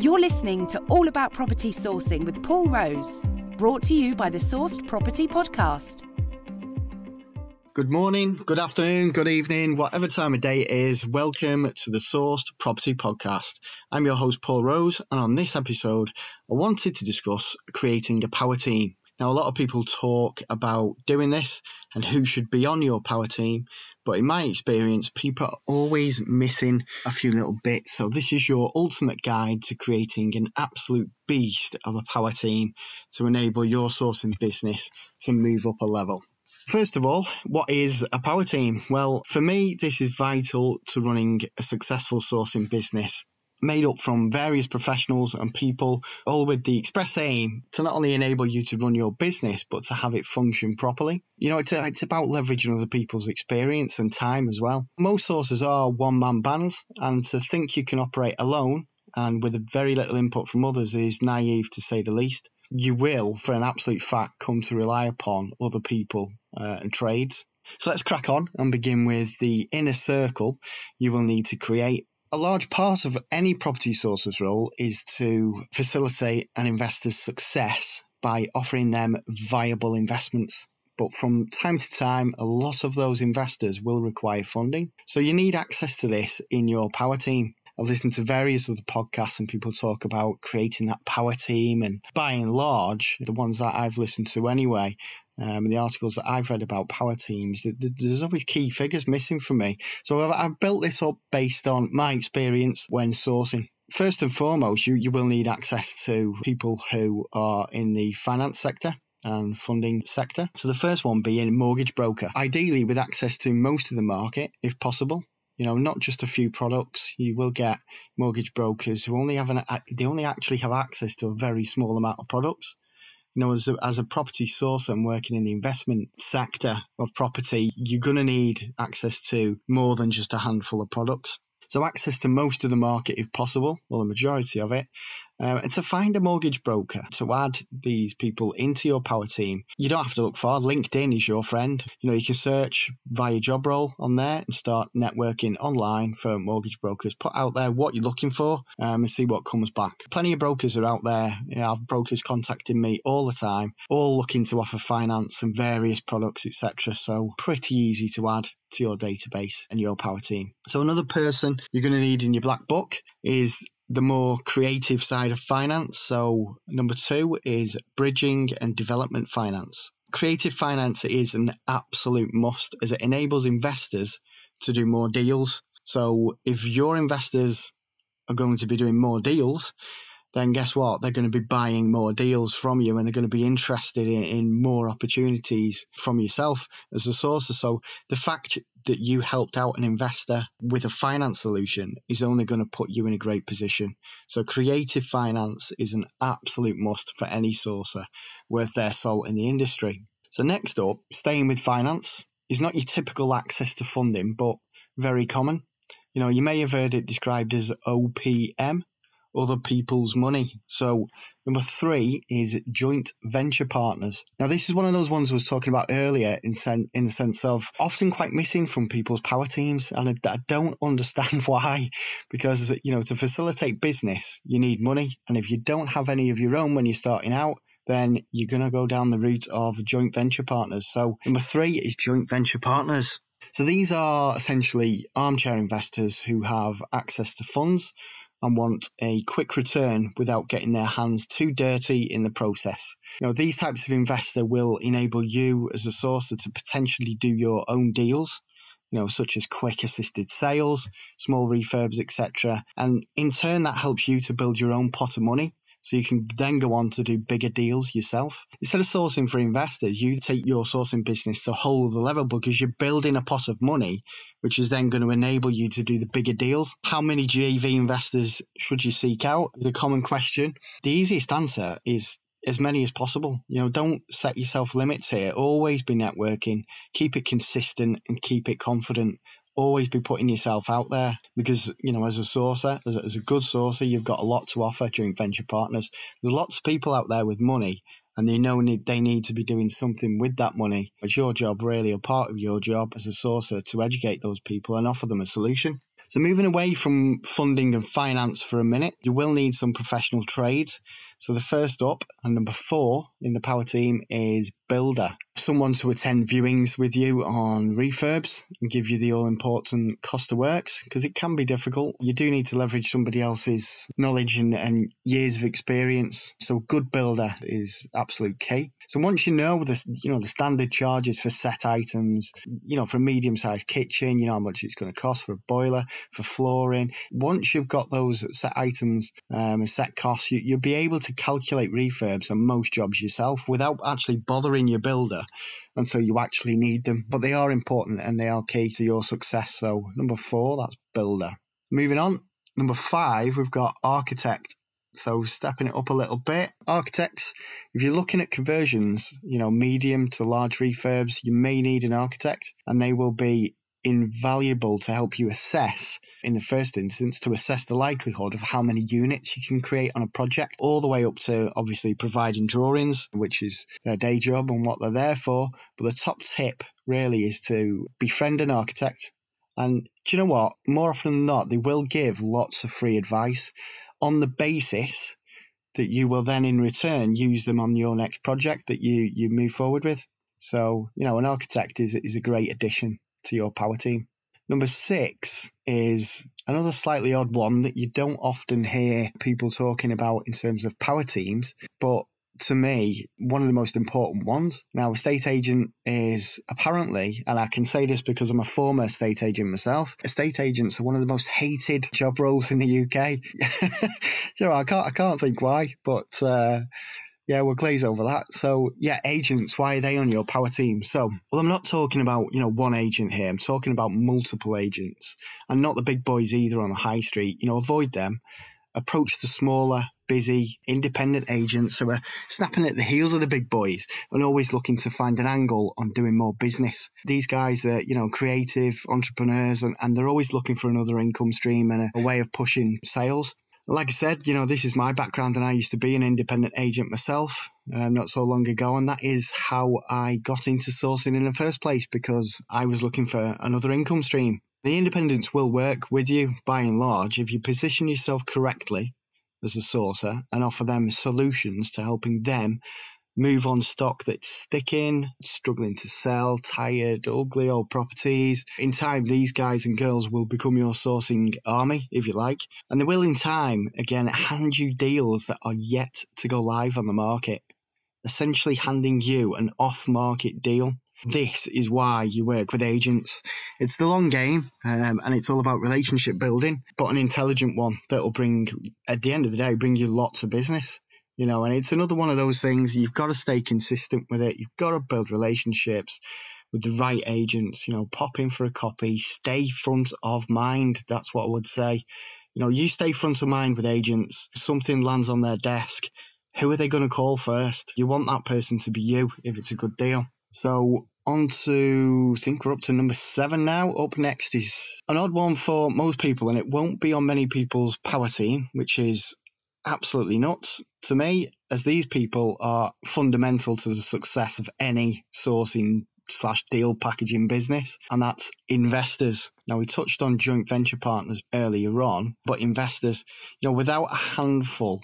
You're listening to All About Property Sourcing with Paul Rose, brought to you by the Sourced Property Podcast. Good morning, good afternoon, good evening, whatever time of day it is, welcome to the Sourced Property Podcast. I'm your host, Paul Rose, and on this episode, I wanted to discuss creating a power team. Now, a lot of people talk about doing this and who should be on your power team, but in my experience, people are always missing a few little bits. So, this is your ultimate guide to creating an absolute beast of a power team to enable your sourcing business to move up a level. First of all, what is a power team? Well, for me, this is vital to running a successful sourcing business made up from various professionals and people, all with the express aim to not only enable you to run your business, but to have it function properly. You know, it's, it's about leveraging other people's experience and time as well. Most sources are one man bands, and to think you can operate alone and with very little input from others is naive to say the least. You will, for an absolute fact, come to rely upon other people uh, and trades. So let's crack on and begin with the inner circle you will need to create. A large part of any property source's role is to facilitate an investor's success by offering them viable investments. But from time to time, a lot of those investors will require funding. So you need access to this in your power team. I've listened to various other podcasts and people talk about creating that power team. And by and large, the ones that I've listened to anyway, um, and the articles that I've read about power teams, there's always key figures missing for me. So I've, I've built this up based on my experience when sourcing. First and foremost, you, you will need access to people who are in the finance sector and funding sector. So the first one being mortgage broker, ideally with access to most of the market if possible you know, not just a few products. You will get mortgage brokers who only have an, they only actually have access to a very small amount of products. You know, as a, as a property source and working in the investment sector of property, you're going to need access to more than just a handful of products. So access to most of the market if possible, or the majority of it, uh, and to find a mortgage broker to add these people into your power team, you don't have to look far. LinkedIn is your friend. You know, you can search via job role on there and start networking online for mortgage brokers. Put out there what you're looking for um, and see what comes back. Plenty of brokers are out there. You know, I have brokers contacting me all the time, all looking to offer finance and various products, etc. So pretty easy to add to your database and your power team. So another person you're going to need in your black book is the more creative side of finance. So, number two is bridging and development finance. Creative finance is an absolute must as it enables investors to do more deals. So, if your investors are going to be doing more deals, then guess what? They're going to be buying more deals from you and they're going to be interested in, in more opportunities from yourself as a source. So the fact that you helped out an investor with a finance solution is only going to put you in a great position. So creative finance is an absolute must for any sourcer worth their salt in the industry. So next up, staying with finance is not your typical access to funding, but very common. You know, you may have heard it described as OPM, other people's money. So number three is joint venture partners. Now this is one of those ones I was talking about earlier in sen- in the sense of often quite missing from people's power teams, and I, I don't understand why. Because you know to facilitate business, you need money, and if you don't have any of your own when you're starting out, then you're going to go down the route of joint venture partners. So number three is joint venture partners. So these are essentially armchair investors who have access to funds and want a quick return without getting their hands too dirty in the process. You know, these types of investor will enable you as a sourcer to potentially do your own deals you know, such as quick assisted sales, small refurbs, etc. And in turn, that helps you to build your own pot of money so you can then go on to do bigger deals yourself. Instead of sourcing for investors, you take your sourcing business to a whole other level because you're building a pot of money, which is then going to enable you to do the bigger deals. How many JV investors should you seek out? A common question. The easiest answer is as many as possible. You know, don't set yourself limits here. Always be networking, keep it consistent and keep it confident always be putting yourself out there because you know as a sourcer as a, as a good sourcer you've got a lot to offer during venture partners. There's lots of people out there with money and they know they need to be doing something with that money. It's your job really a part of your job as a sourcer to educate those people and offer them a solution. So moving away from funding and finance for a minute, you will need some professional trades. So the first up and number four in the power team is builder. Someone to attend viewings with you on refurbs and give you the all important cost of works because it can be difficult. You do need to leverage somebody else's knowledge and, and years of experience. So good builder is absolute key. So once you know the you know the standard charges for set items, you know for a medium sized kitchen, you know how much it's going to cost for a boiler, for flooring. Once you've got those set items um, and set costs, you, you'll be able to to calculate refurbs on most jobs yourself without actually bothering your builder until you actually need them. But they are important and they are key to your success. So, number four, that's builder. Moving on, number five, we've got architect. So stepping it up a little bit, architects, if you're looking at conversions, you know, medium to large refurbs, you may need an architect and they will be invaluable to help you assess, in the first instance, to assess the likelihood of how many units you can create on a project, all the way up to obviously providing drawings, which is their day job and what they're there for. But the top tip really is to befriend an architect. And do you know what? More often than not, they will give lots of free advice on the basis that you will then in return use them on your next project that you, you move forward with. So, you know, an architect is, is a great addition to your power team. Number six is another slightly odd one that you don't often hear people talking about in terms of power teams, but to me, one of the most important ones. Now, a estate agent is apparently, and I can say this because I'm a former estate agent myself, estate agents are one of the most hated job roles in the UK. know, I can't, I can't think why, but uh, yeah, we'll glaze over that. So, yeah, agents, why are they on your power team? So, well, I'm not talking about, you know, one agent here. I'm talking about multiple agents and not the big boys either on the high street. You know, avoid them. Approach the smaller, busy, independent agents who are snapping at the heels of the big boys and always looking to find an angle on doing more business. These guys are, you know, creative entrepreneurs and, and they're always looking for another income stream and a, a way of pushing sales like I said, you know, this is my background and I used to be an independent agent myself uh, not so long ago. And that is how I got into sourcing in the first place because I was looking for another income stream. The independents will work with you by and large if you position yourself correctly as a sourcer and offer them solutions to helping them move on stock that's sticking, struggling to sell, tired, ugly old properties. In time, these guys and girls will become your sourcing army, if you like, and they will in time, again, hand you deals that are yet to go live on the market, essentially handing you an off market deal. This is why you work with agents. It's the long game um, and it's all about relationship building, but an intelligent one that will bring, at the end of the day, bring you lots of business you know, and it's another one of those things you've got to stay consistent with it. You've got to build relationships with the right agents, you know, pop in for a copy, stay front of mind. That's what I would say. You know, you stay front of mind with agents, something lands on their desk. Who are they going to call first? You want that person to be you if it's a good deal. So on to, I think we're up to number seven now. Up next is an odd one for most people, and it won't be on many people's power team, which is absolutely nuts to me, as these people are fundamental to the success of any sourcing slash deal packaging business, and that's investors. Now, we touched on joint venture partners earlier on, but investors, you know, without a handful,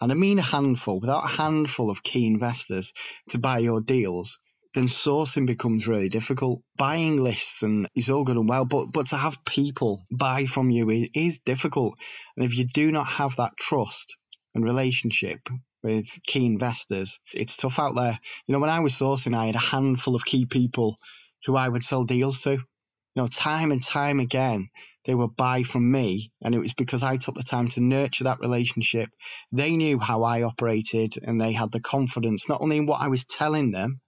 and I mean a handful, without a handful of key investors to buy your deals, then sourcing becomes really difficult. Buying lists and is all good and well, but but to have people buy from you is, is difficult. And if you do not have that trust and relationship with key investors, it's tough out there. You know, when I was sourcing, I had a handful of key people who I would sell deals to. You know, time and time again, they would buy from me. And it was because I took the time to nurture that relationship. They knew how I operated and they had the confidence, not only in what I was telling them,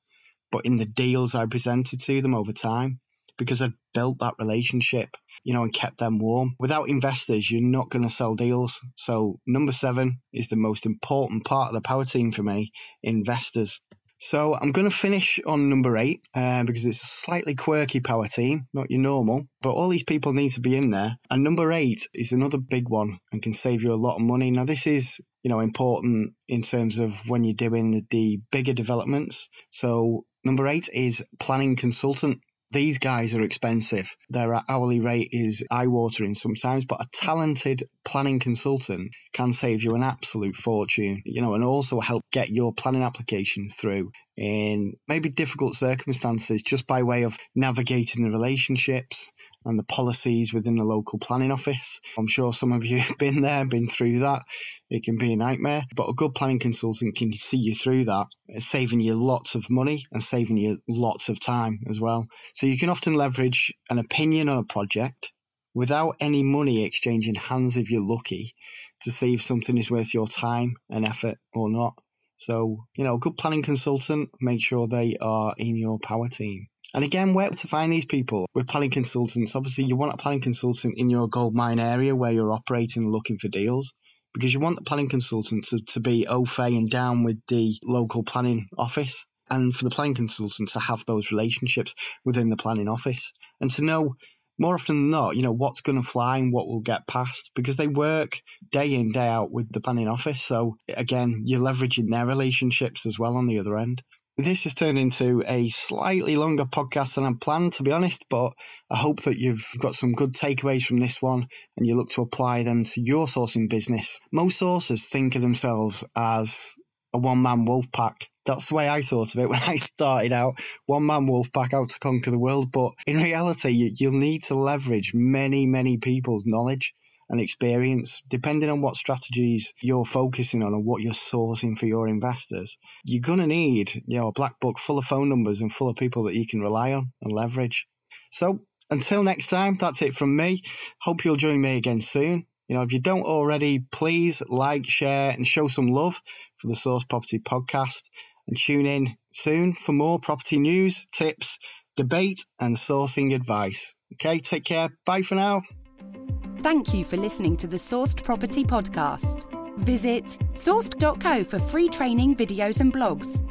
but in the deals I presented to them over time because I'd built that relationship, you know, and kept them warm. Without investors, you're not going to sell deals. So number seven is the most important part of the power team for me, investors. So I'm going to finish on number eight uh, because it's a slightly quirky power team, not your normal, but all these people need to be in there. And number eight is another big one and can save you a lot of money. Now this is, you know, important in terms of when you're doing the, the bigger developments. So number eight is planning consultant. These guys are expensive. Their hourly rate is eye watering sometimes, but a talented planning consultant can save you an absolute fortune, you know, and also help get your planning application through in maybe difficult circumstances just by way of navigating the relationships and the policies within the local planning office. I'm sure some of you have been there, been through that. It can be a nightmare, but a good planning consultant can see you through that, saving you lots of money and saving you lots of time as well. So you can often leverage an opinion on a project without any money exchanging hands if you're lucky to see if something is worth your time and effort or not. So, you know, a good planning consultant, make sure they are in your power team. And again, where to find these people with planning consultants? Obviously, you want a planning consultant in your gold mine area where you're operating and looking for deals because you want the planning consultant to, to be au fait and down with the local planning office and for the planning consultant to have those relationships within the planning office and to know more often than not, you know, what's going to fly and what will get passed because they work day in, day out with the planning office. So again, you're leveraging their relationships as well on the other end. This has turned into a slightly longer podcast than I planned, to be honest, but I hope that you've got some good takeaways from this one and you look to apply them to your sourcing business. Most sources think of themselves as a one man wolf pack. That's the way I thought of it when I started out. One man wolf pack out to conquer the world. But in reality, you, you'll need to leverage many, many people's knowledge and experience, depending on what strategies you're focusing on and what you're sourcing for your investors, you're going to need, you know, a black book full of phone numbers and full of people that you can rely on and leverage. So until next time, that's it from me. Hope you'll join me again soon. You know, if you don't already, please like, share, and show some love for the Sourced Property podcast. And tune in soon for more property news, tips, debate, and sourcing advice. Okay, take care. Bye for now. Thank you for listening to the Sourced Property Podcast. Visit sourced.co for free training, videos, and blogs